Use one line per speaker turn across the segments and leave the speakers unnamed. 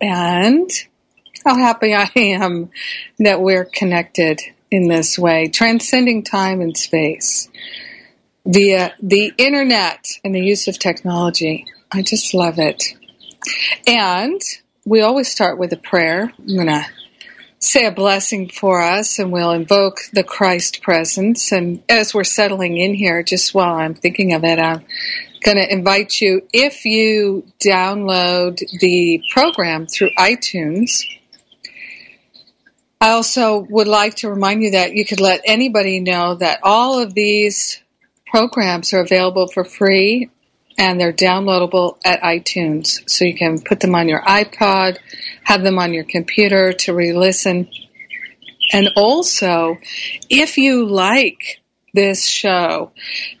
And how happy I am that we're connected in this way, transcending time and space via uh, the internet and the use of technology. I just love it. And we always start with a prayer. I'm going to say a blessing for us and we'll invoke the Christ presence. And as we're settling in here, just while I'm thinking of it, I'm going to invite you, if you download the program through iTunes, I also would like to remind you that you could let anybody know that all of these programs are available for free and they're downloadable at iTunes. So you can put them on your iPod, have them on your computer to re listen. And also, if you like this show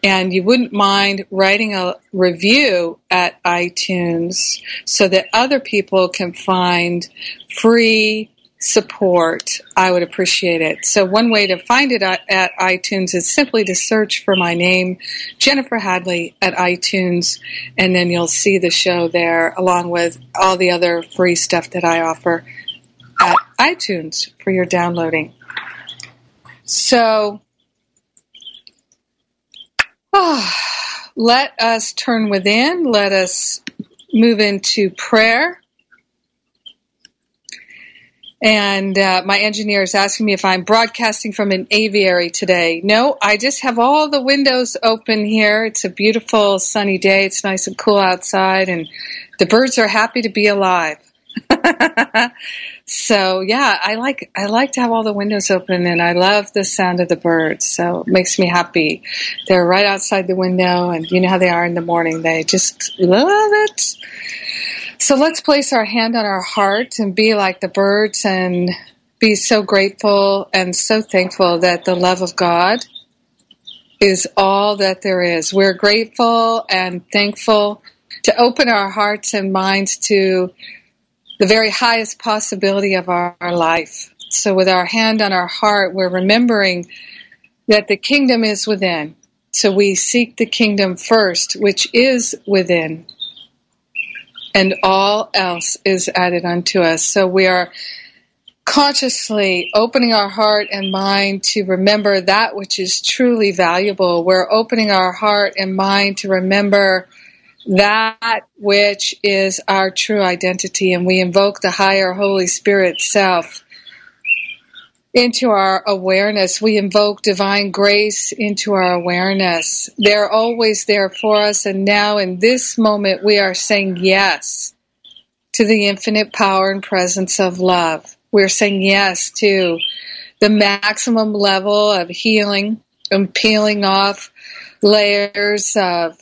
and you wouldn't mind writing a review at iTunes so that other people can find free support, I would appreciate it. So one way to find it at, at, iTunes is simply to search for my name, Jennifer Hadley, at iTunes, and then you'll see the show there along with all the other free stuff that I offer at iTunes for your downloading. So, oh, let us turn within. Let us move into prayer. And uh, my engineer is asking me if I'm broadcasting from an aviary today. No, I just have all the windows open here. It's a beautiful sunny day. It's nice and cool outside, and the birds are happy to be alive. so yeah, I like I like to have all the windows open, and I love the sound of the birds. So it makes me happy. They're right outside the window, and you know how they are in the morning. They just love it. So let's place our hand on our heart and be like the birds and be so grateful and so thankful that the love of God is all that there is. We're grateful and thankful to open our hearts and minds to the very highest possibility of our, our life. So with our hand on our heart, we're remembering that the kingdom is within. So we seek the kingdom first, which is within and all else is added unto us. So we are consciously opening our heart and mind to remember that which is truly valuable. We're opening our heart and mind to remember that which is our true identity, and we invoke the higher Holy Spirit self into our awareness. We invoke divine grace into our awareness. They're always there for us. And now in this moment, we are saying yes to the infinite power and presence of love. We're saying yes to the maximum level of healing and peeling off layers of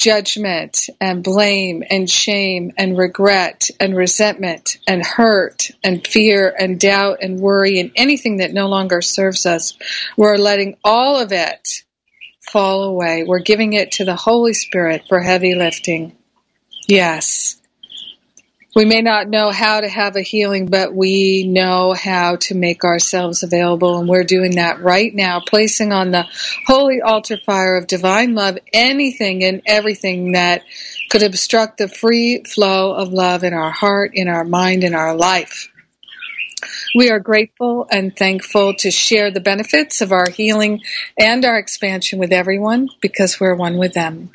judgment and blame and shame and regret and resentment and hurt and fear and doubt and worry and anything that no longer serves us. We're letting all of it fall away. We're giving it to the Holy Spirit for heavy lifting. Yes. We may not know how to have a healing, but we know how to make ourselves available, and we're doing that right now, placing on the holy altar fire of divine love anything and everything that could obstruct the free flow of love in our heart, in our mind, in our life. We are grateful and thankful to share the benefits of our healing and our expansion with everyone because we're one with them.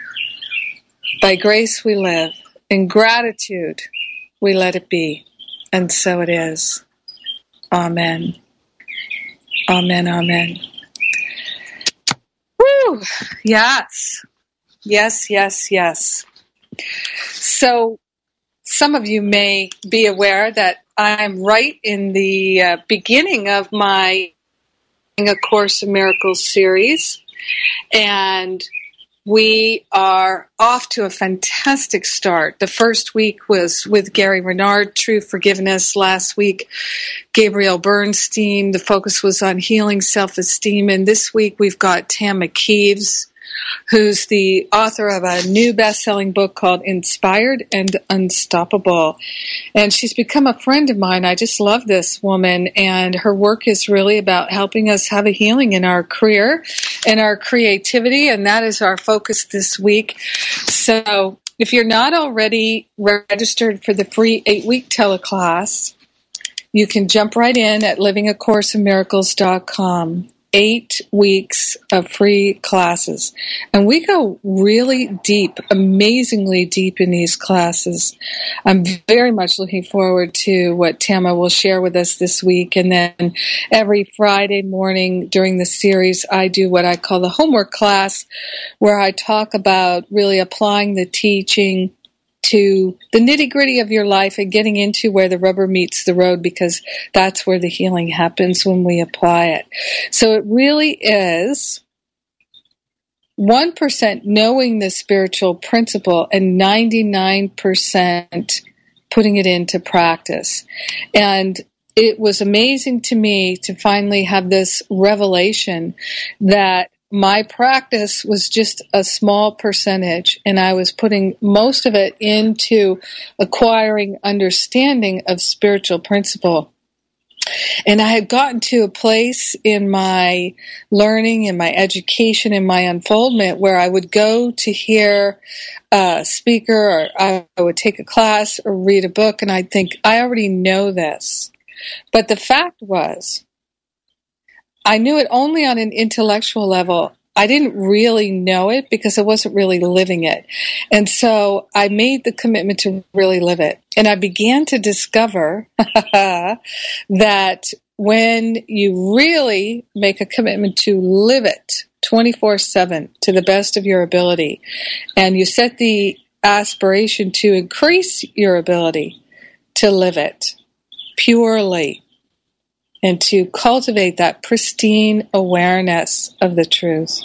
By grace we live. In gratitude, we let it be. And so it is. Amen. Amen. Amen. Woo! Yes. Yes, yes, yes. So some of you may be aware that I'm right in the uh, beginning of my A Course in Miracles series. And we are off to a fantastic start. The first week was with Gary Renard, True Forgiveness. Last week, Gabrielle Bernstein. The focus was on healing self esteem. And this week, we've got Tama Kieves who's the author of a new best-selling book called Inspired and Unstoppable. And she's become a friend of mine. I just love this woman and her work is really about helping us have a healing in our career and our creativity and that is our focus this week. So if you're not already registered for the free eight week teleclass, you can jump right in at livingacourseofmiracles.com eight weeks of free classes. And we go really deep, amazingly deep in these classes. I'm very much looking forward to what Tama will share with us this week. And then every Friday morning during the series, I do what I call the homework class, where I talk about really applying the teaching to the nitty gritty of your life and getting into where the rubber meets the road because that's where the healing happens when we apply it. So it really is 1% knowing the spiritual principle and 99% putting it into practice. And it was amazing to me to finally have this revelation that my practice was just a small percentage and I was putting most of it into acquiring understanding of spiritual principle. And I had gotten to a place in my learning, in my education, in my unfoldment where I would go to hear a speaker or I would take a class or read a book and I'd think, I already know this. But the fact was, I knew it only on an intellectual level. I didn't really know it because I wasn't really living it. And so I made the commitment to really live it. And I began to discover that when you really make a commitment to live it 24 7 to the best of your ability, and you set the aspiration to increase your ability to live it purely, and to cultivate that pristine awareness of the truth.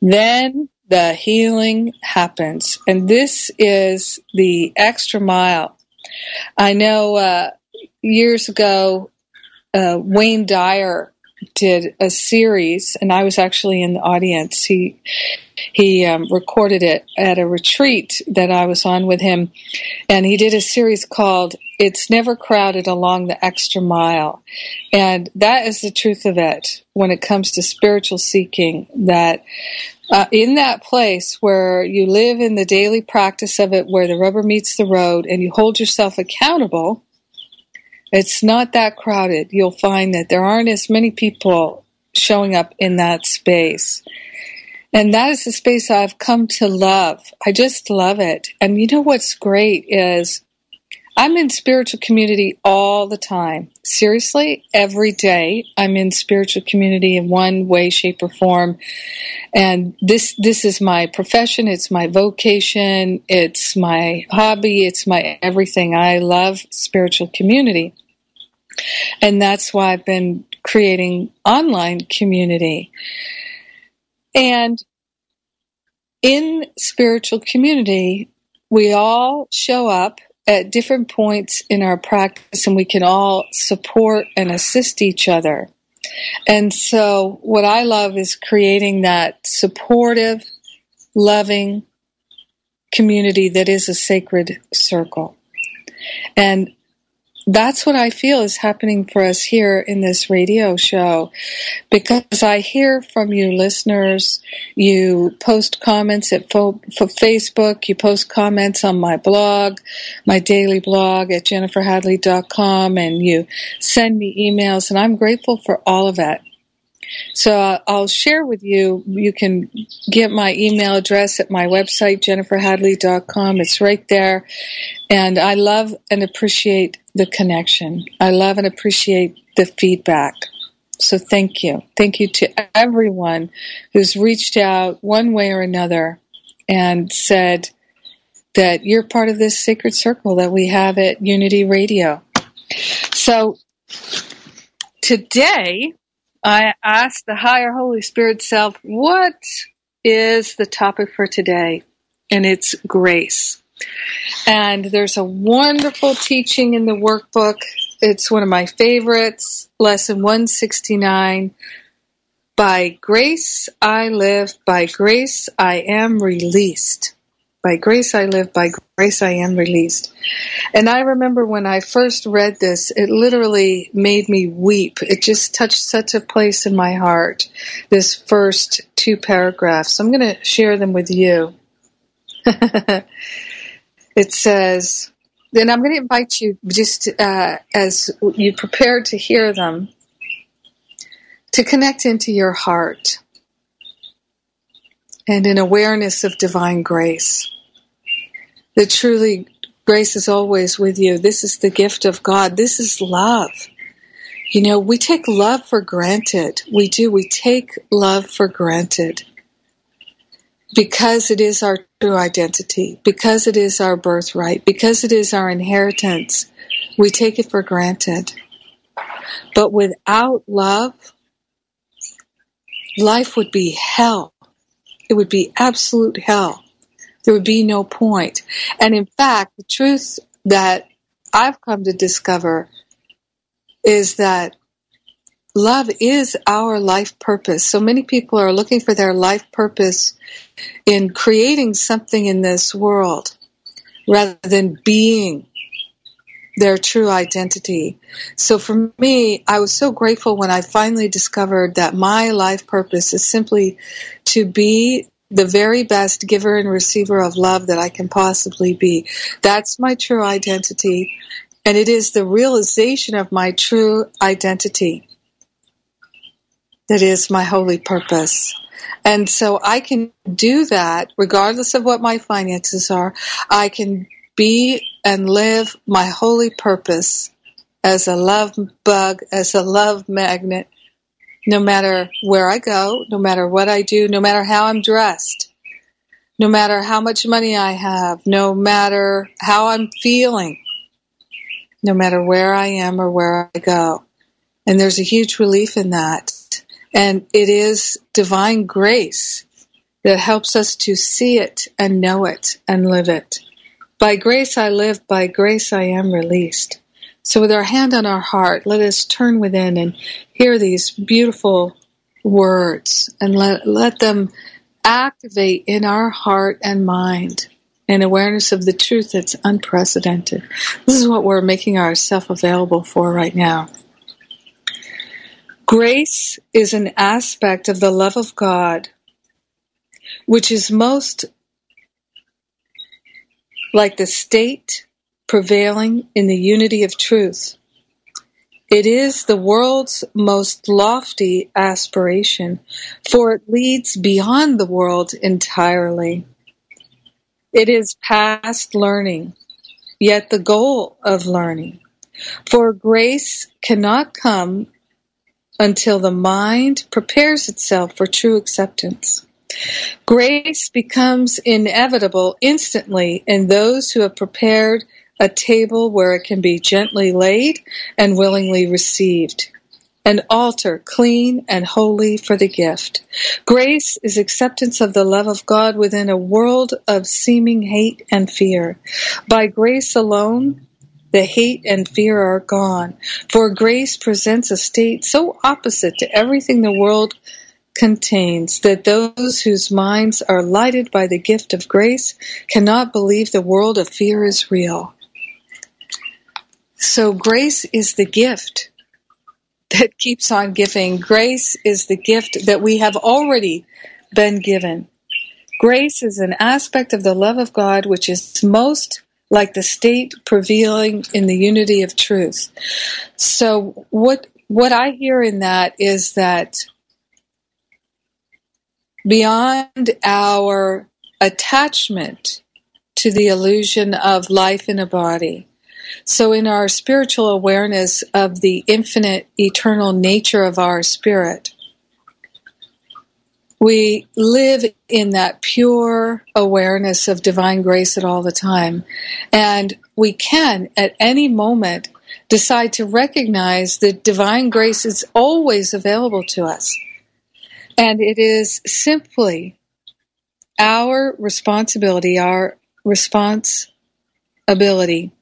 Then the healing happens. And this is the extra mile. I know uh, years ago, uh, Wayne Dyer did a series, and I was actually in the audience. He he um, recorded it at a retreat that I was on with him, and he did a series called "It's Never Crowded Along the Extra Mile," and that is the truth of it when it comes to spiritual seeking. That uh, in that place where you live in the daily practice of it, where the rubber meets the road, and you hold yourself accountable it's not that crowded. You'll find that there aren't as many people showing up in that space. And that is the space I've come to love. I just love it. And you know what's great is I'm in spiritual community all the time. Seriously, every day I'm in spiritual community in one way, shape, or form. And this this is my profession, it's my vocation, it's my hobby, it's my everything. I love spiritual community. And that's why I've been creating online community. And in spiritual community, we all show up at different points in our practice and we can all support and assist each other. And so what I love is creating that supportive, loving community that is a sacred circle. And that's what I feel is happening for us here in this radio show because I hear from you listeners. You post comments at fo- Facebook, you post comments on my blog, my daily blog at jenniferhadley.com, and you send me emails, and I'm grateful for all of that. So I'll share with you. You can get my email address at my website, jenniferhadley.com. It's right there. And I love and appreciate the connection. I love and appreciate the feedback. So thank you. Thank you to everyone who's reached out one way or another and said that you're part of this sacred circle that we have at Unity Radio. So today I asked the higher Holy Spirit self, what is the topic for today, and it's grace. And there's a wonderful teaching in the workbook. It's one of my favorites, lesson 169. By grace I live, by grace I am released. By grace I live, by grace I am released. And I remember when I first read this, it literally made me weep. It just touched such a place in my heart, this first two paragraphs. I'm going to share them with you. it says, then I'm going to invite you just uh, as you prepare to hear them to connect into your heart and an awareness of divine grace. That truly grace is always with you. This is the gift of God. This is love. You know, we take love for granted. We do. We take love for granted because it is our true identity, because it is our birthright, because it is our inheritance. We take it for granted. But without love, life would be hell. It would be absolute hell. There would be no point. And in fact, the truth that I've come to discover is that love is our life purpose. So many people are looking for their life purpose in creating something in this world rather than being their true identity. So for me, I was so grateful when I finally discovered that my life purpose is simply to be the very best giver and receiver of love that I can possibly be. That's my true identity. And it is the realization of my true identity that is my holy purpose. And so I can do that regardless of what my finances are. I can be and live my holy purpose as a love bug, as a love magnet, no matter where I go, no matter what I do, no matter how I'm dressed, no matter how much money I have, no matter how I'm feeling, no matter where I am or where I go. And there's a huge relief in that. And it is divine grace that helps us to see it and know it and live it. By grace I live, by grace I am released. So, with our hand on our heart, let us turn within and hear these beautiful words and let, let them activate in our heart and mind an awareness of the truth that's unprecedented. This is what we're making ourselves available for right now. Grace is an aspect of the love of God which is most like the state prevailing in the unity of truth. It is the world's most lofty aspiration, for it leads beyond the world entirely. It is past learning, yet the goal of learning. For grace cannot come until the mind prepares itself for true acceptance. Grace becomes inevitable instantly in those who have prepared a table where it can be gently laid and willingly received. An altar clean and holy for the gift. Grace is acceptance of the love of God within a world of seeming hate and fear. By grace alone, the hate and fear are gone, for grace presents a state so opposite to everything the world contains that those whose minds are lighted by the gift of grace cannot believe the world of fear is real. So grace is the gift that keeps on giving. Grace is the gift that we have already been given. Grace is an aspect of the love of God which is most like the state prevailing in the unity of truth. So what what I hear in that is that beyond our attachment to the illusion of life in a body. So in our spiritual awareness of the infinite eternal nature of our spirit, we live in that pure awareness of divine grace at all the time. And we can, at any moment, decide to recognize that divine grace is always available to us. And it is simply our responsibility, our responsibility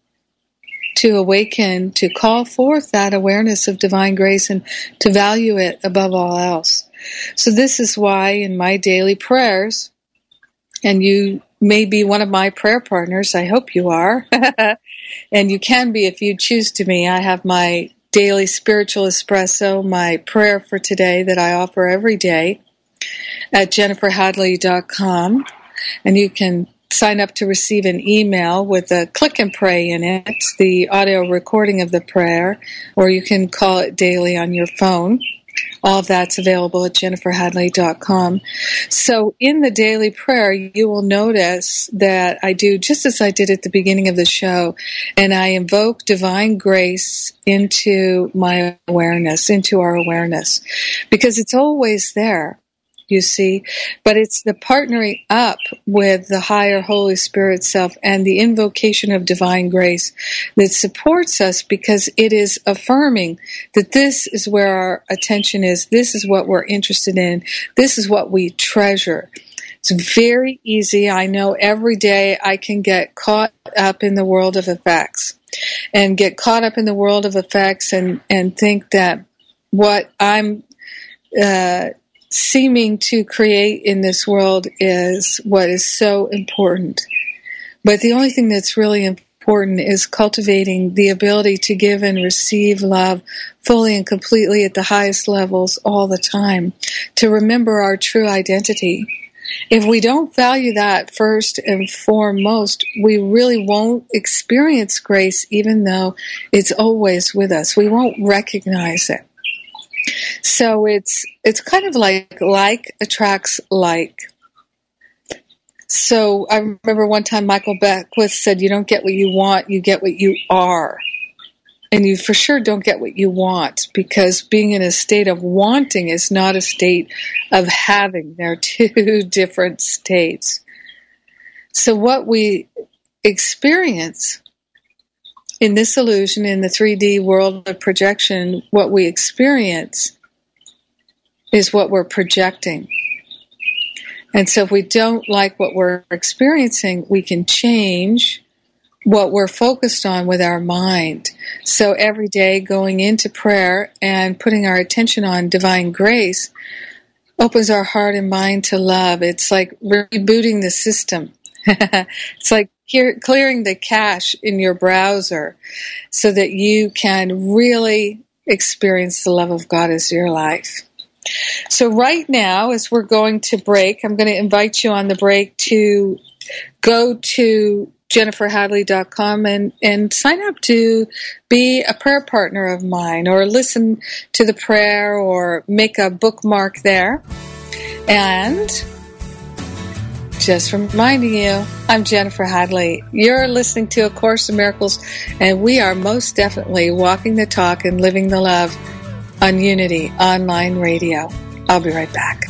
to awaken, to call forth that awareness of divine grace and to value it above all else. So this is why in my daily prayers, and you may be one of my prayer partners, I hope you are, and you can be if you choose to be. I have my daily spiritual espresso, my prayer for today that I offer every day at jenniferhadley.com. And you can sign up to receive an email with a click and pray in it, the audio recording of the prayer, or you can call it daily on your phone. All of that's available at jenniferhadley.com. So in the daily prayer, you will notice that I do just as I did at the beginning of the show, and I invoke divine grace into my awareness, into our awareness, because it's always there you see. But it's the partnering up with the higher Holy Spirit self and the invocation of divine grace that supports us because it is affirming that this is where our attention is, this is what we're interested in, this is what we treasure. It's very easy. I know every day I can get caught up in the world of effects and get caught up in the world of effects and, and think that what I'm uh, seeming to create in this world is what is so important. But the only thing that's really important is cultivating the ability to give and receive love fully and completely at the highest levels all the time, to remember our true identity. If we don't value that first and foremost, we really won't experience grace even though it's always with us. We won't recognize it. So it's it's kind of like like attracts like. So I remember one time Michael Beckwith said, "You don't get what you want; you get what you are." And you for sure don't get what you want because being in a state of wanting is not a state of having. They're two different states. So what we experience in this illusion, in the 3D world of projection, what we experience is what we're projecting. And so if we don't like what we're experiencing, we can change what we're focused on with our mind. So every day going into prayer and putting our attention on divine grace opens our heart and mind to love. It's like rebooting the system. it's like clearing the cache in your browser so that you can really experience the love of God as your life. So right now, as we're going to break, I'm going to invite you on the break to go to jenniferhadley.com and, and sign up to be a prayer partner of mine or listen to the prayer or make a bookmark there. And just reminding you, I'm Jennifer Hadley. You're listening to A Course in Miracles, and we are most definitely walking the talk and living the love on Unity Online Radio. I'll be right back.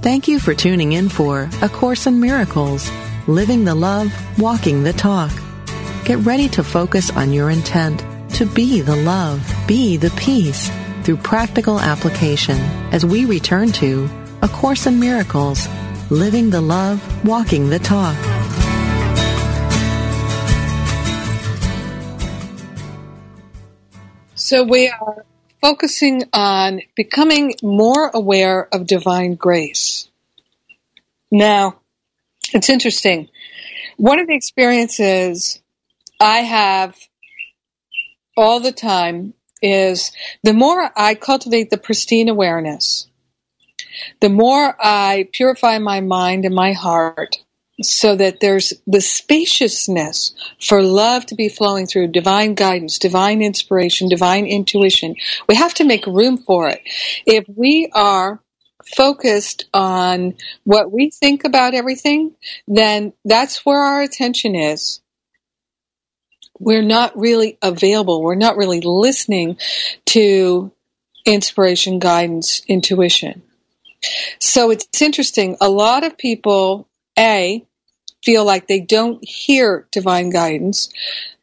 Thank you for tuning in for A Course in Miracles, Living the Love, Walking the Talk. Get ready to focus on your intent to be the love, be the peace through practical application as we return to A Course in Miracles, Living the Love, Walking the Talk.
So we are focusing on becoming more aware of divine grace. Now, it's interesting. One of the experiences I have all the time is the more I cultivate the pristine awareness, the more I purify my mind and my heart so that there's the spaciousness for love to be flowing through divine guidance, divine inspiration, divine intuition. We have to make room for it. If we are focused on what we think about everything, then that's where our attention is we're not really available. We're not really listening to inspiration, guidance, intuition. So it's interesting. A lot of people, A, feel like they don't hear divine guidance.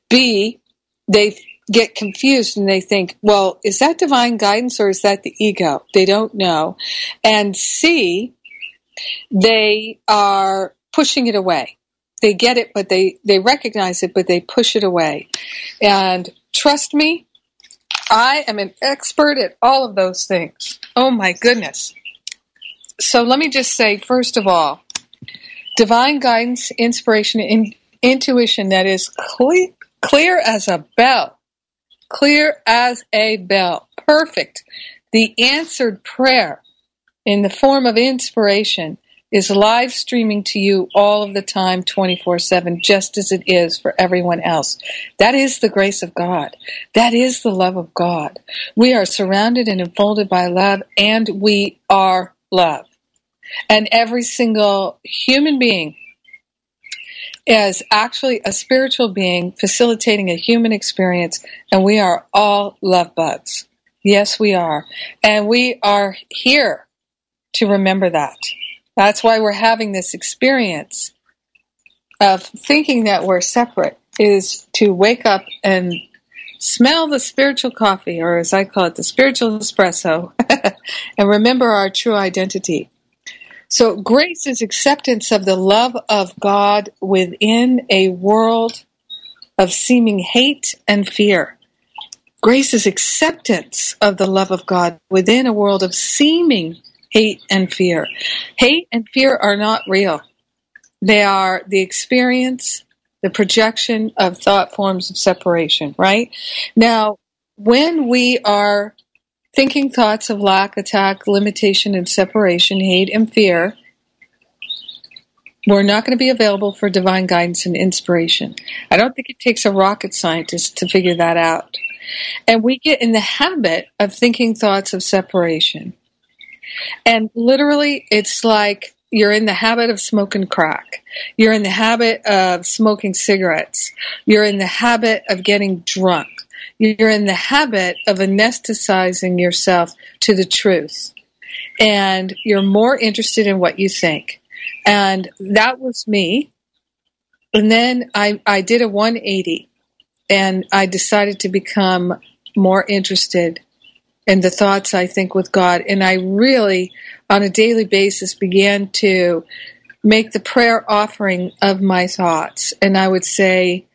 B, they get confused and they think, well, is that divine guidance or is that the ego? They don't know. And C, they are pushing it away. They get it, but they, they recognize it, but they push it away. And trust me, I am an expert at all of those things. Oh my goodness. So let me just say, first of all, divine guidance, inspiration, in, intuition that is clear, clear as a bell. Clear as a bell. Perfect. The answered prayer in the form of inspiration is live streaming to you all of the time, 24 7, just as it is for everyone else. That is the grace of God. That is the love of God. We are surrounded and enfolded by love, and we are love. And every single human being is actually a spiritual being facilitating a human experience, and we are all love bugs. Yes, we are. And we are here to remember that. That's why we're having this experience of thinking that we're separate, is to wake up and smell the spiritual coffee, or as I call it, the spiritual espresso, and remember our true identity. So grace is acceptance of the love of God within a world of seeming hate and fear. Grace is acceptance of the love of God within a world of seeming hate and fear. Hate and fear are not real. They are the experience, the projection of thought forms of separation, right? Now, when we are Thinking thoughts of lack, attack, limitation, and separation, hate, and fear we're not going to be available for divine guidance and inspiration. I don't think it takes a rocket scientist to figure that out. And we get in the habit of thinking thoughts of separation. And literally, it's like you're in the habit of smoking crack. You're in the habit of smoking cigarettes. You're in the habit of getting drunk you're in the habit of anesthetizing yourself to the truth. And you're more interested in what you think. And that was me. And then I, I did a 180 and I decided to become more interested in the thoughts I think with God. And I really, on a daily basis, began to make the prayer offering of my thoughts. And I would say,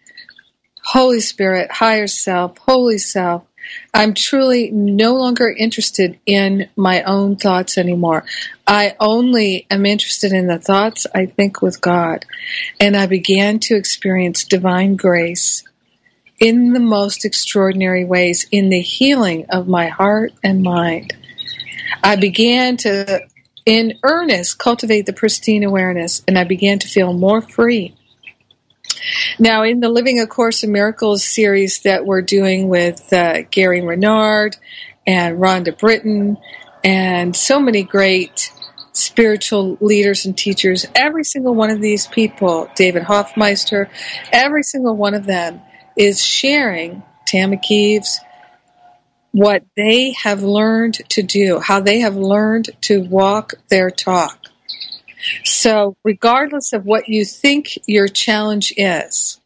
Holy Spirit, higher self, holy self. I'm truly no longer interested in my own thoughts anymore. I only am interested in the thoughts I think with God. And I began to experience divine grace in the most extraordinary ways in the healing of my heart and mind. I began to, in earnest, cultivate the pristine awareness, and I began to feel more free now, in the Living A Course in Miracles series that we're doing with uh, Gary Renard and Rhonda Britten and so many great spiritual leaders and teachers, every single one of these people, David Hoffmeister, every single one of them is sharing, Tama Kieves, what they have learned to do, how they have learned to walk their talk. So, regardless of what you think your challenge is,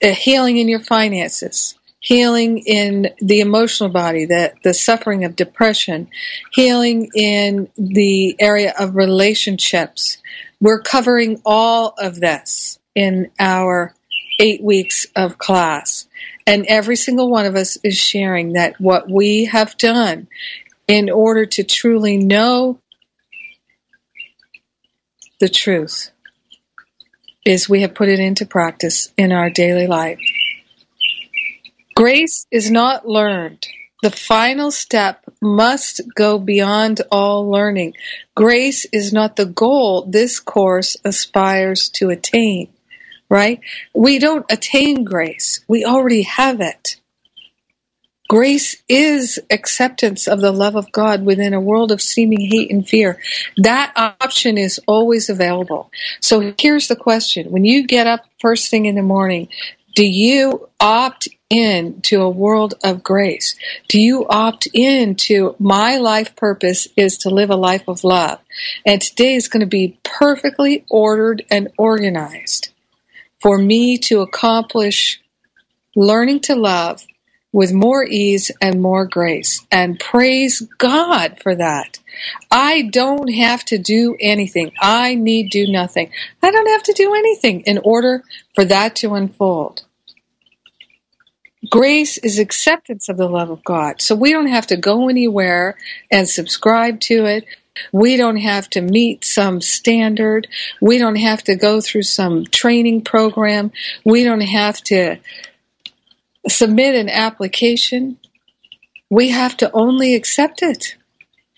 healing in your finances, healing in the emotional body, the, the suffering of depression, healing in the area of relationships. We're covering all of this in our eight weeks of class. And every single one of us is sharing that what we have done in order to truly know the truth is we have put it into practice in our daily life. Grace is not learned. The final step must go beyond all learning. Grace is not the goal this course aspires to attain, right? We don't attain grace. We already have it. Grace is acceptance of the love of God within a world of seeming hate and fear. That option is always available. So here's the question. When you get up first thing in the morning, do you opt in to a world of grace? Do you opt in to my life purpose is to live a life of love? And today is going to be perfectly ordered and organized for me to accomplish learning to love with more ease and more grace. And praise God for that. I don't have to do anything. I need do nothing. I don't have to do anything in order for that to unfold. Grace is acceptance of the love of God. So we don't have to go anywhere and subscribe to it. We don't have to meet some standard. We don't have to go through some training program. We don't have to submit an application. We have to only accept it.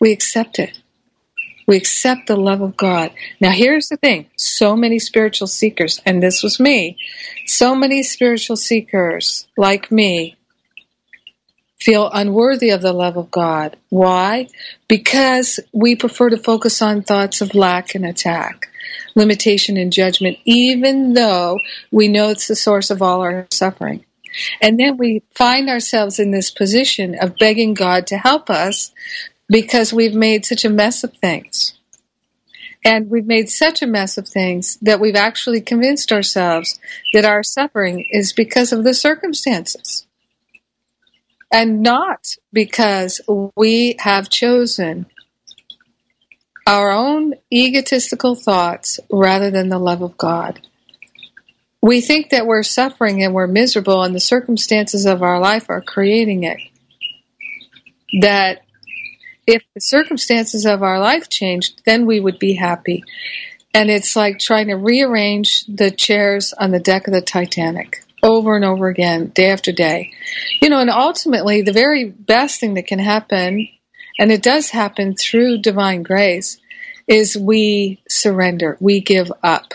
We accept it. We accept the love of God. Now, here's the thing so many spiritual seekers, and this was me, so many spiritual seekers like me feel unworthy of the love of God. Why? Because we prefer to focus on thoughts of lack and attack, limitation and judgment, even though we know it's the source of all our suffering. And then we find ourselves in this position of begging God to help us because we've made such a mess of things. And we've made such a mess of things that we've actually convinced ourselves that our suffering is because of the circumstances and not because we have chosen our own egotistical thoughts rather than the love of God. We think that we're suffering and we're miserable and the circumstances of our life are creating it. That if the circumstances of our life changed, then we would be happy. And it's like trying to rearrange the chairs on the deck of the Titanic over and over again, day after day. You know, and ultimately, the very best thing that can happen, and it does happen through divine grace, is we surrender, we give up.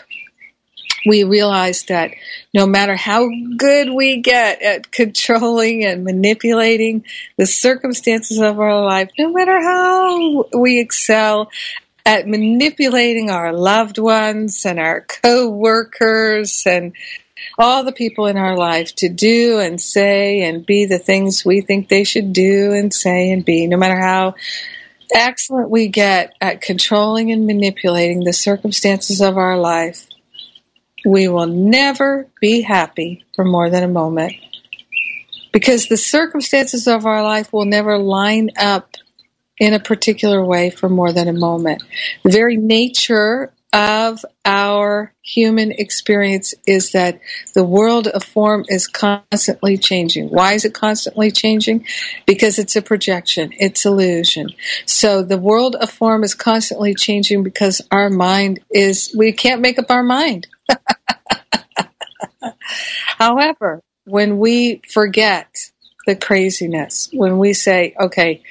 We realize that no matter how good we get at controlling and manipulating the circumstances of our life, no matter how we excel at manipulating our loved ones and our co-workers and all the people in our life to do and say and be the things we think they should do and say and be, no matter how excellent we get at controlling and manipulating the circumstances of our life, we will never be happy for more than a moment. Because the circumstances of our life will never line up in a particular way for more than a moment. The very nature of our human experience is that the world of form is constantly changing. Why is it constantly changing? Because it's a projection, it's illusion. So the world of form is constantly changing because our mind is, we can't make up our mind. However, when we forget the craziness, when we say, okay,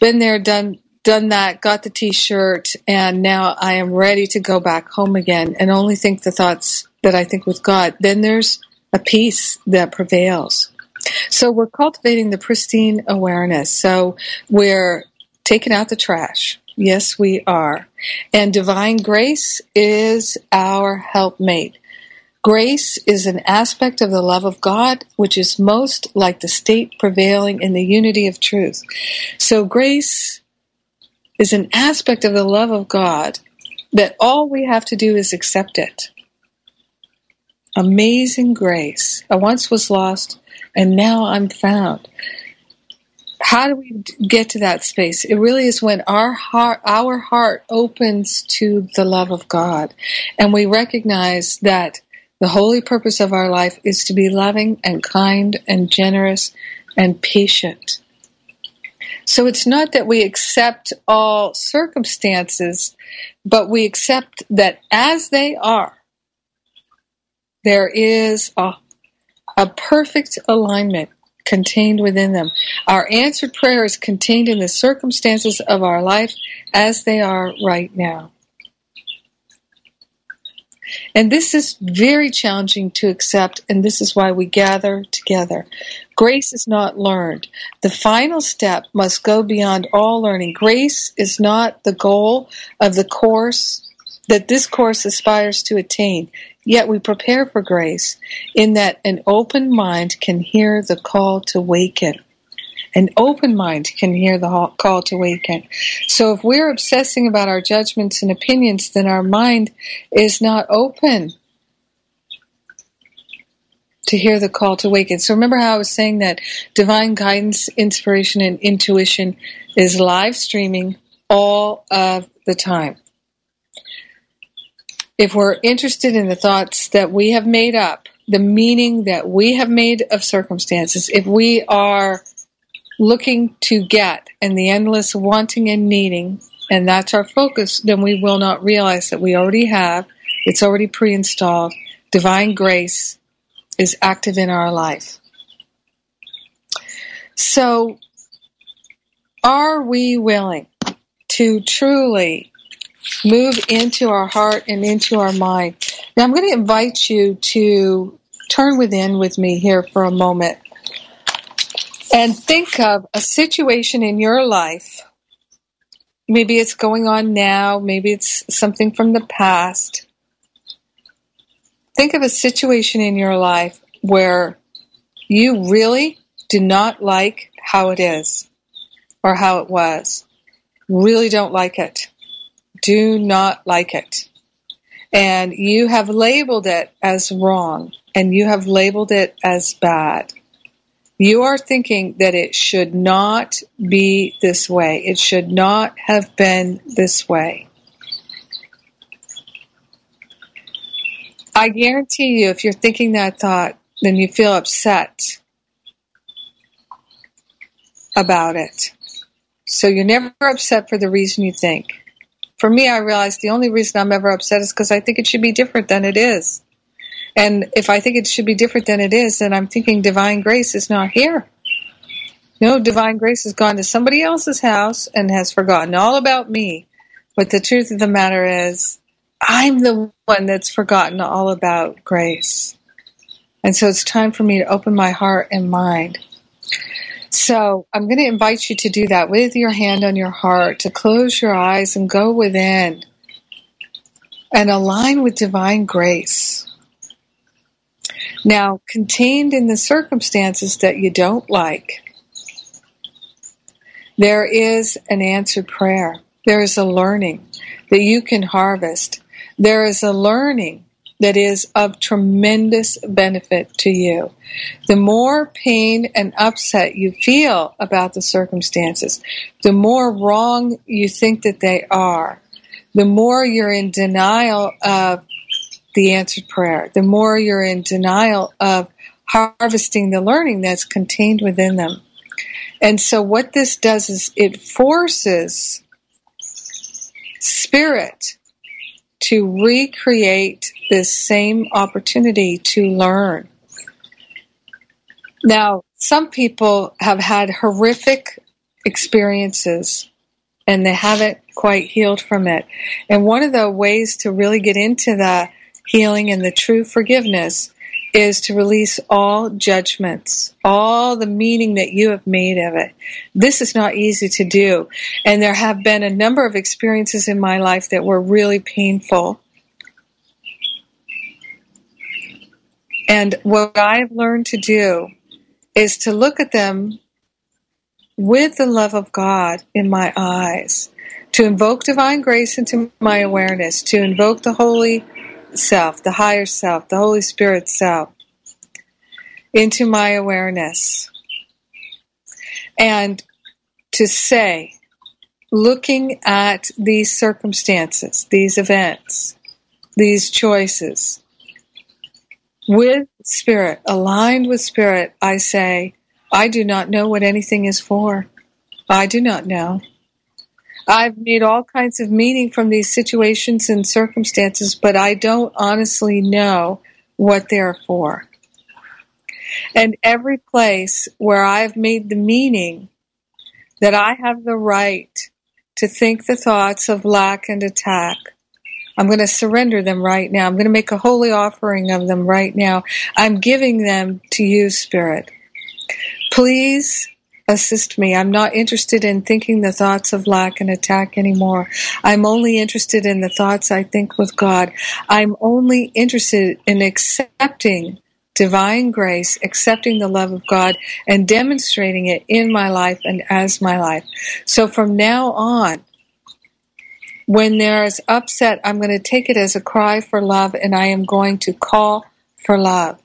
been there, done done that, got the t-shirt, and now I am ready to go back home again and only think the thoughts that I think with God, then there's a peace that prevails. So we're cultivating the pristine awareness. So we're taking out the trash. Yes, we are. And divine grace is our helpmate. Grace is an aspect of the love of God which is most like the state prevailing in the unity of truth. So grace is an aspect of the love of God that all we have to do is accept it. Amazing grace. I once was lost and now I'm found. How do we get to that space? It really is when our heart, our heart opens to the love of God and we recognize that the holy purpose of our life is to be loving and kind and generous and patient. So it's not that we accept all circumstances, but we accept that as they are, there is a, a perfect alignment contained within them. Our answered prayer is contained in the circumstances of our life as they are right now. And this is very challenging to accept, and this is why we gather together. Grace is not learned. The final step must go beyond all learning. Grace is not the goal of the course that this course aspires to attain. Yet we prepare for grace in that an open mind can hear the call to waken. An open mind can hear the call to awaken. So if we're obsessing about our judgments and opinions, then our mind is not open. to hear the call to awaken. So remember how I was saying that divine guidance, inspiration, and intuition is live streaming all of the time. If we're interested in the thoughts that we have made up, the meaning that we have made of circumstances, if we are looking to get and the endless wanting and needing, and that's our focus, then we will not realize that we already have, it's already pre installed, divine grace is active in our life. So, are we willing to truly move into our heart and into our mind? Now, I'm going to invite you to turn within with me here for a moment and think of a situation in your life. Maybe it's going on now, maybe it's something from the past Think of a situation in your life where you really do not like how it is or how it was. Really don't like it. Do not like it. And you have labeled it as wrong and you have labeled it as bad. You are thinking that it should not be this way. It should not have been this way. I guarantee you, if you're thinking that thought, then you feel upset about it. So you're never upset for the reason you think. For me, I realize the only reason I'm ever upset is because I think it should be different than it is. And if I think it should be different than it is, then I'm thinking divine grace is not here. No, divine grace has gone to somebody else's house and has forgotten all about me. But the truth of the matter is, I'm the one that's forgotten all about grace. And so it's time for me to open my heart and mind. So I'm going to invite you to do that with your hand on your heart, to close your eyes and go within and align with divine grace. Now, contained in the circumstances that you don't like, there is an answered prayer. There is a learning that you can harvest there is a learning that is of tremendous benefit to you. The more pain and upset you feel about the circumstances, the more wrong you think that they are, the more you're in denial of the answered prayer, the more you're in denial of harvesting the learning that's contained within them. And so what this does is it forces spirit to recreate this same opportunity to learn. Now, some people have had horrific experiences and they haven't quite healed from it. And one of the ways to really get into the healing and the true forgiveness is to release all judgments, all the meaning that you have made of it. This is not easy to do. And there have been a number of experiences in my life that were really painful. And what I've learned to do is to look at them with the love of God in my eyes, to invoke divine grace into my awareness, to invoke the Holy self, the higher self, the Holy Spirit self, into my awareness. And to say, looking at these circumstances, these events, these choices, with spirit, aligned with spirit, I say, I do not know what anything is for. I do not know. I've made all kinds of meaning from these situations and circumstances, but I don't honestly know what they're for. And every place where I've made the meaning that I have the right to think the thoughts of lack and attack, I'm going to surrender them right now. I'm going to make a holy offering of them right now. I'm giving them to you, Spirit. Please assist me. I'm not interested in thinking the thoughts of lack and attack anymore. I'm only interested in the thoughts I think with God. I'm only interested in accepting divine grace, accepting the love of God, and demonstrating it in my life and as my life. So from now on, when there is upset, I'm going to take it as a cry for love and I am going to call for love.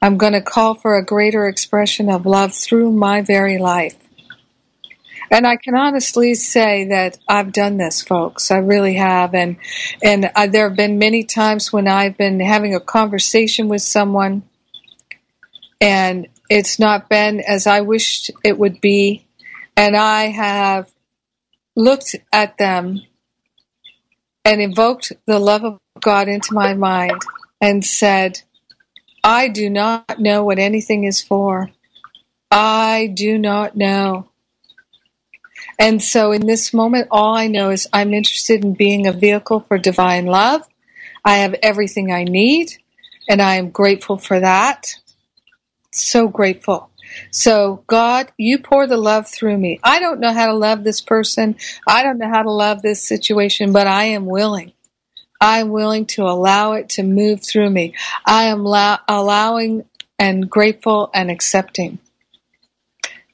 I'm going to call for a greater expression of love through my very life. And I can honestly say that I've done this, folks. I really have. And, and I, there have been many times when I've been having a conversation with someone and it's not been as I wished it would be. And I have looked at them and invoked the love of God into my mind and said, I do not know what anything is for. I do not know. And so in this moment, all I know is I'm interested in being a vehicle for divine love. I have everything I need, and I am grateful for that. So grateful. So, God, you pour the love through me. I don't know how to love this person. I don't know how to love this situation, but I am willing. I'm willing to allow it to move through me. I am la- allowing and grateful and accepting.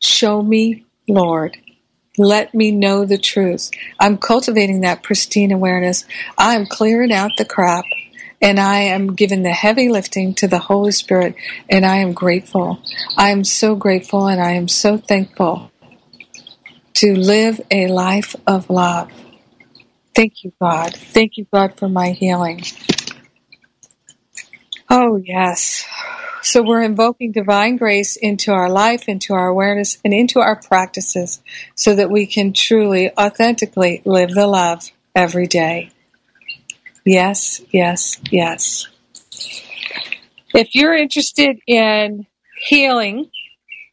Show me, Lord. Let me know the truth. I'm cultivating that pristine awareness. I'm clearing out the crap and I am giving the heavy lifting to the Holy Spirit and I am grateful. I am so grateful and I am so thankful to live a life of love. Thank you, God. Thank you, God, for my healing. Oh, yes. So we're invoking divine grace into our life, into our awareness, and into our practices so that we can truly, authentically live the love every day. Yes, yes, yes. If you're interested in healing,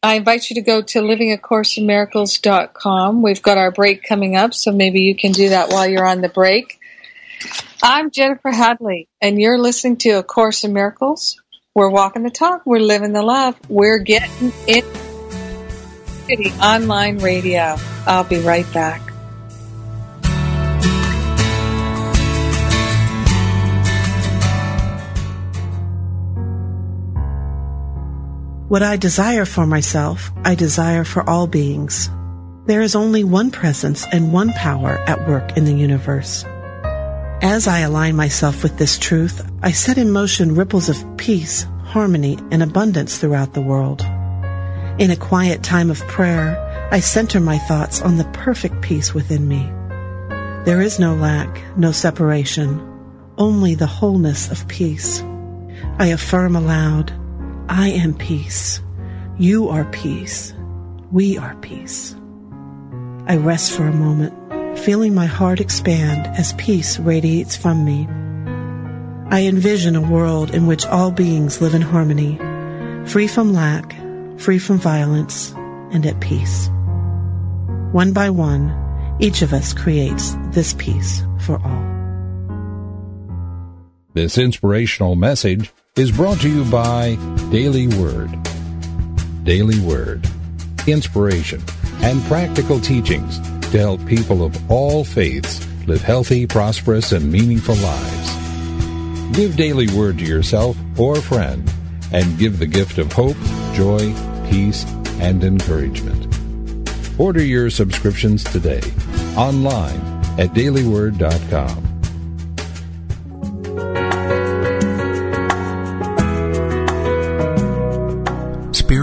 I invite you to go to livingacourseofmiracles.com. We've got our break coming up, so maybe you can do that while you're on the break. I'm Jennifer Hadley, and you're listening to A Course in Miracles. We're walking the talk. We're living the love. We're getting in the online radio. I'll be right back.
What I desire for myself, I desire for all beings. There is only one presence and one power at work in the universe. As I align myself with this truth, I set in motion ripples of peace, harmony, and abundance throughout the world. In a quiet time of prayer, I center my thoughts on the perfect peace within me. There is no lack, no separation, only the wholeness of peace. I affirm aloud, I am peace. You are peace. We are peace. I rest for a moment feeling my heart expand as peace radiates from me. I envision a world in which all beings live in harmony, free from lack, free from violence, and at peace. One by one, each of us creates this peace for all.
This inspirational message is brought to you by Daily Word. Daily Word. Inspiration and practical teachings to help people of all faiths live healthy, prosperous, and meaningful lives. Give Daily Word to yourself or a friend and give the gift of hope, joy, peace, and encouragement. Order your subscriptions today online at dailyword.com.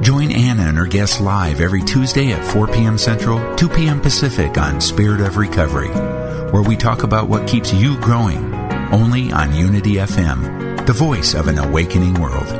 Join Anna and her guests live every Tuesday at 4 p.m. Central, 2 p.m. Pacific on Spirit of Recovery where we talk about what keeps you growing. Only on Unity FM, the voice of an awakening world.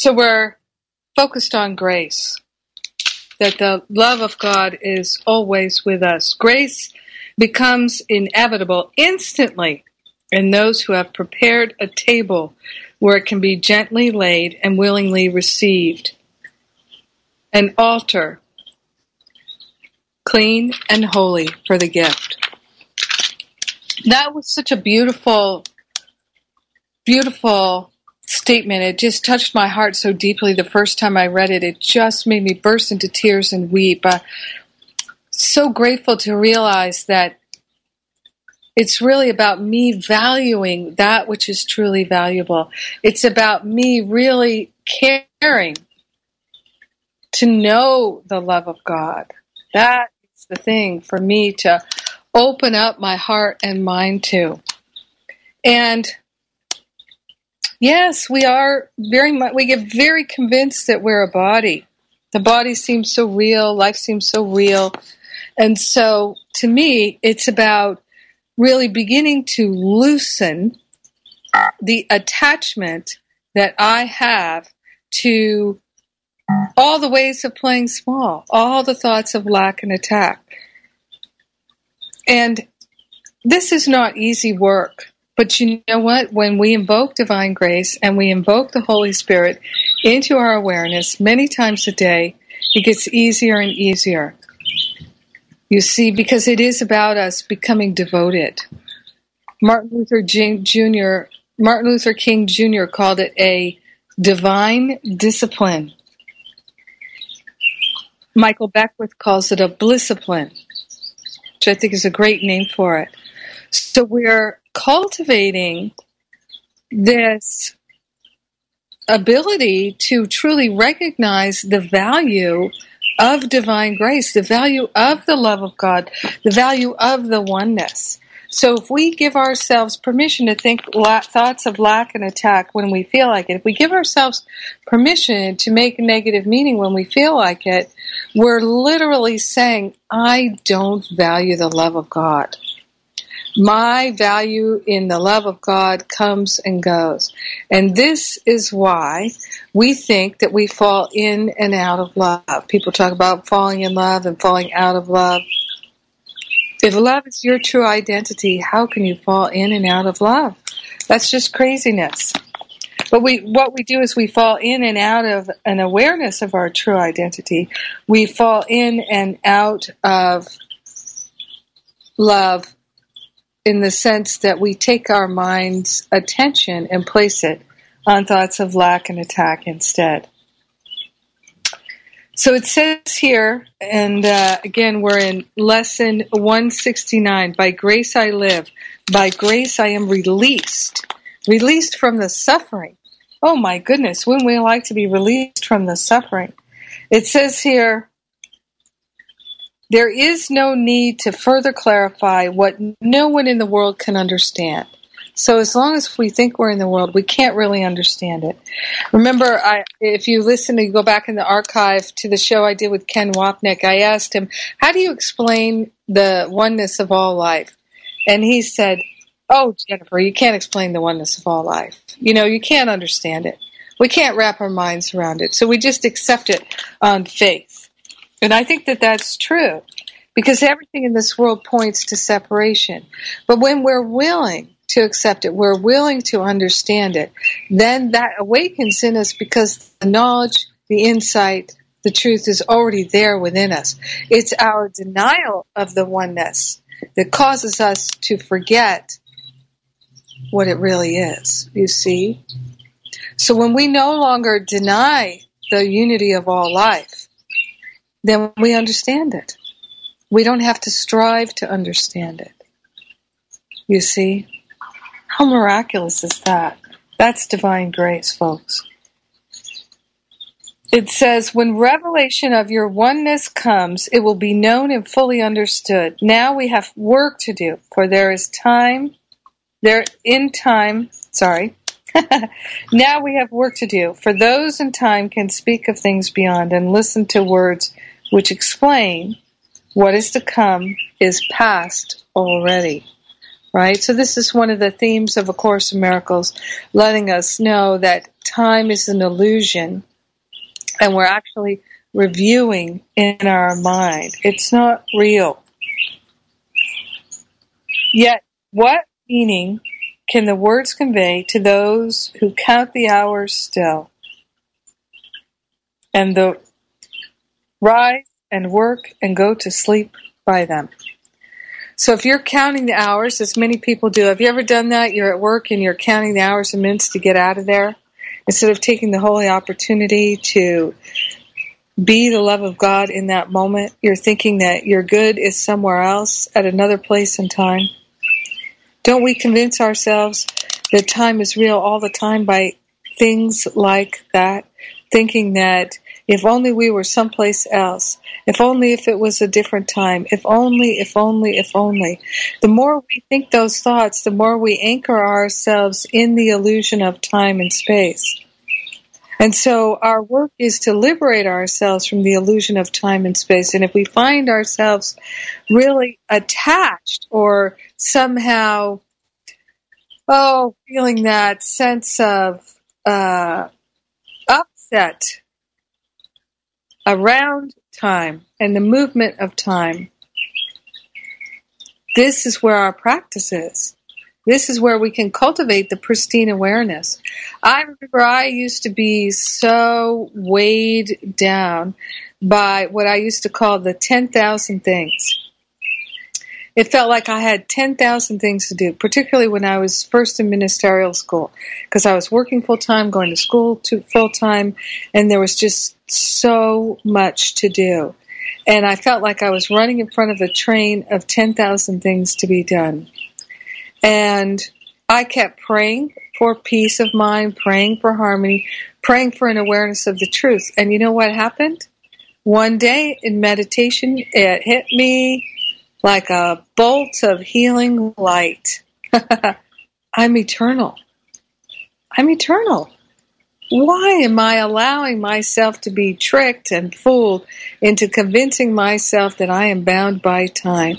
So we're focused on grace, that the love of God is always with us. Grace becomes inevitable instantly in those who have prepared a table where it can be gently laid and willingly received. An altar, clean and holy for the gift. That was such a beautiful, beautiful statement. It just touched my heart so deeply the first time I read it. It just made me burst into tears and weep. Uh, so grateful to realize that it's really about me valuing that which is truly valuable. It's about me really caring to know the love of God. That is the thing for me to open up my heart and mind to. And Yes, we are very much, we get very convinced that we're a body. The body seems so real, life seems so real. And so to me, it's about really beginning to loosen the attachment that I have to all the ways of playing small, all the thoughts of lack and attack. And this is not easy work. But you know what? When we invoke divine grace and we invoke the Holy Spirit into our awareness many times a day, it gets easier and easier. You see, because it is about us becoming devoted. Martin Luther Jr. Martin Luther King Jr. called it a divine discipline. Michael Beckwith calls it a blisscipline, which I think is a great name for it. So we're cultivating this ability to truly recognize the value of divine grace, the value of the love of God, the value of the oneness. So if we give ourselves permission to think thoughts of lack and attack when we feel like it, if we give ourselves permission to make negative meaning when we feel like it, we're literally saying, I don't value the love of God. My value in the love of God comes and goes. And this is why we think that we fall in and out of love. People talk about falling in love and falling out of love. If love is your true identity, how can you fall in and out of love? That's just craziness. But we, what we do is we fall in and out of an awareness of our true identity. We fall in and out of love in the sense that we take our mind's attention and place it on thoughts of lack and attack instead. So it says here, and uh, again, we're in lesson 169 By grace I live, by grace I am released, released from the suffering. Oh my goodness, wouldn't we like to be released from the suffering? It says here, there is no need to further clarify what no one in the world can understand. So as long as we think we're in the world, we can't really understand it. Remember, I, if you listen to go back in the archive to the show I did with Ken Wapnick, I asked him, "How do you explain the oneness of all life?" And he said, "Oh, Jennifer, you can't explain the oneness of all life. You know, you can't understand it. We can't wrap our minds around it. So we just accept it on faith." And I think that that's true because everything in this world points to separation. But when we're willing to accept it, we're willing to understand it, then that awakens in us because the knowledge, the insight, the truth is already there within us. It's our denial of the oneness that causes us to forget what it really is, you see? So when we no longer deny the unity of all life, then we understand it. We don't have to strive to understand it. You see? How miraculous is that? That's divine grace, folks. it says, when revelation of your oneness comes, it will be known and fully understood. Now we have work to do, for there is time, there in time, sorry. now we have work to do, for those in time can speak of things beyond and listen to words which explain what is to come is past already. Right? So this is one of the themes of A Course in Miracles, letting us know that time is an illusion and we're actually reviewing in our mind. It's not real. Yet, what meaning can the words convey to those who count the hours still? And the rise and work and go to sleep by them. So if you're counting the hours, as many people do, have you ever done that? You're at work and you're counting the hours and minutes to get out of there? instead of taking the holy opportunity to be the love of God in that moment, you're thinking that your good is somewhere else at another place and time. Don't we convince ourselves that time is real all the time by things like that? Thinking that if only we were someplace else, if only if it was a different time, if only, if only, if only. The more we think those thoughts, the more we anchor ourselves in the illusion of time and space. And so our work is to liberate ourselves from the illusion of time and space. And if we find ourselves really attached or somehow, oh, feeling that sense of uh, upset around time and the movement of time, this is where our practice is. This is where we can cultivate the pristine awareness. I remember I used to be so weighed down by what I used to call the 10,000 things. It felt like I had 10,000 things to do, particularly when I was first in ministerial school, because I was working full time, going to school full time, and there was just so much to do. And I felt like I was running in front of a train of 10,000 things to be done. And I kept praying for peace of mind, praying for harmony, praying for an awareness of the truth. And you know what happened? One day in meditation, it hit me like a bolt of healing light. I'm eternal. I'm eternal. Why am I allowing myself to be tricked and fooled into convincing myself that I am bound by time?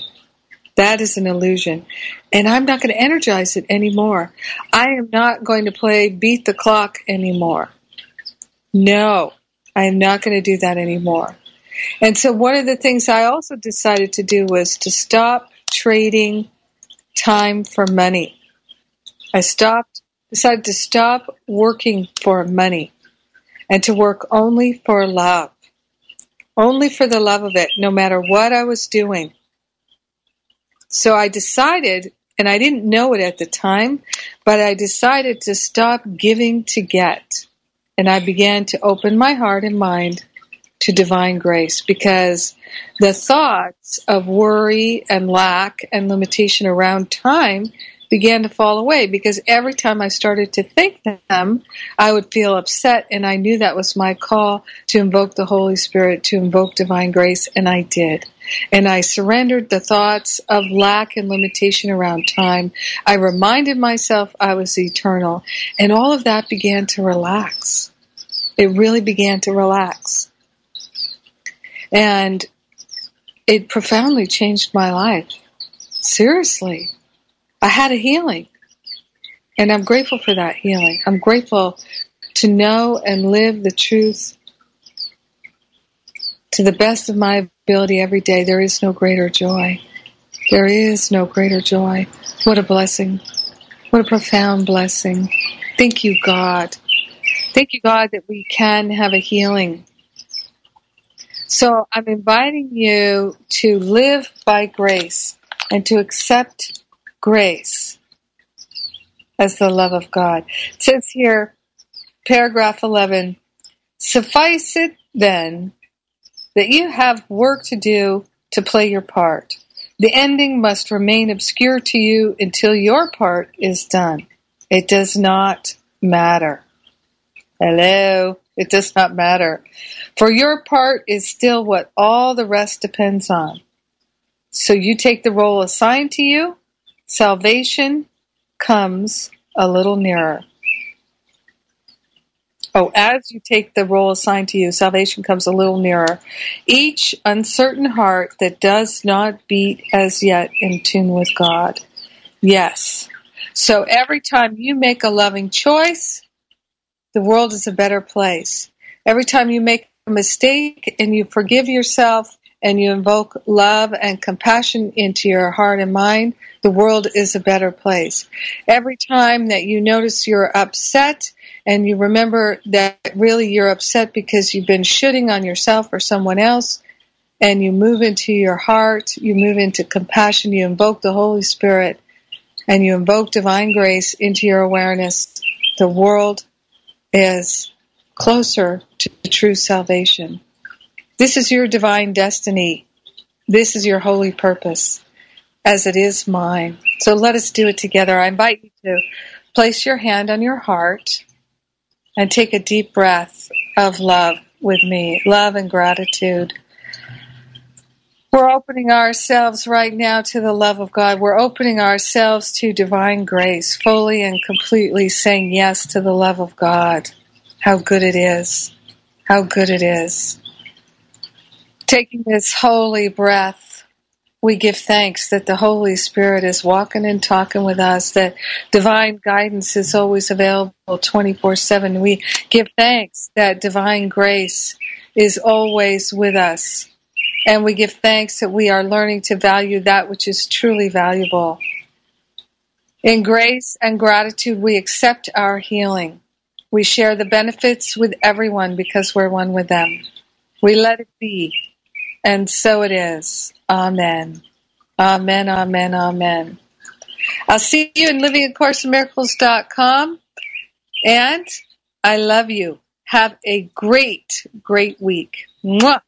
That is an illusion. And I'm not going to energize it anymore. I am not going to play beat the clock anymore. No, I am not going to do that anymore. And so one of the things I also decided to do was to stop trading time for money. I stopped, decided to stop working for money and to work only for love. Only for the love of it, no matter what I was doing. So I decided, and I didn't know it at the time, but I decided to stop giving to get. And I began to open my heart and mind to divine grace because the thoughts of worry and lack and limitation around time began to fall away because every time I started to think them, I would feel upset and I knew that was my call to invoke the Holy Spirit, to invoke divine grace, and I did. And I surrendered the thoughts of lack and limitation around time. I reminded myself I was eternal and all of that began to relax. It really began to relax. And it profoundly changed my life. Seriously. I had a healing. And I'm grateful for that healing. I'm grateful to know and live the truth to the best of my ability every day. There is no greater joy. There is no greater joy. What a blessing. What a profound blessing. Thank you, God. Thank you, God, that we can have a healing. So I'm inviting you to live by grace and to accept grace as the love of God. It says here, paragraph 11, suffice it then that you have work to do to play your part. The ending must remain obscure to you until your part is done. It does not matter. Hello. It does not matter. For your part is still what all the rest depends on. So you take the role assigned to you, salvation comes a little nearer. Oh, as you take the role assigned to you, salvation comes a little nearer. Each uncertain heart that does not beat as yet in tune with God. Yes. So every time you make a loving choice, the world is a better place. Every time you make a mistake and you forgive yourself and you invoke love and compassion into your heart and mind, the world is a better place. Every time that you notice you're upset and you remember that really you're upset because you've been shooting on yourself or someone else, and you move into your heart, you move into compassion, you invoke the Holy Spirit, and you invoke divine grace into your awareness, the world is closer to true salvation. This is your divine destiny. This is your holy purpose, as it is mine. So let us do it together. I invite you to place your hand on your heart and take a deep breath of love with me, love and gratitude. We're opening ourselves right now to the love of God. We're opening ourselves to divine grace, fully and completely saying yes to the love of God. How good it is. How good it is. Taking this holy breath we give thanks that the Holy Spirit is walking and talking with us, that divine guidance is always available 24 7. We give thanks that divine grace is always with us. And we give thanks that we are learning to value that which is truly valuable. In grace and gratitude, we accept our healing. We share the benefits with everyone because we're one with them. We let it be. And so it is. Amen. Amen, amen, amen. I'll see you in livingacourseofmiracles.com. And I love you. Have a great, great week. Mwah.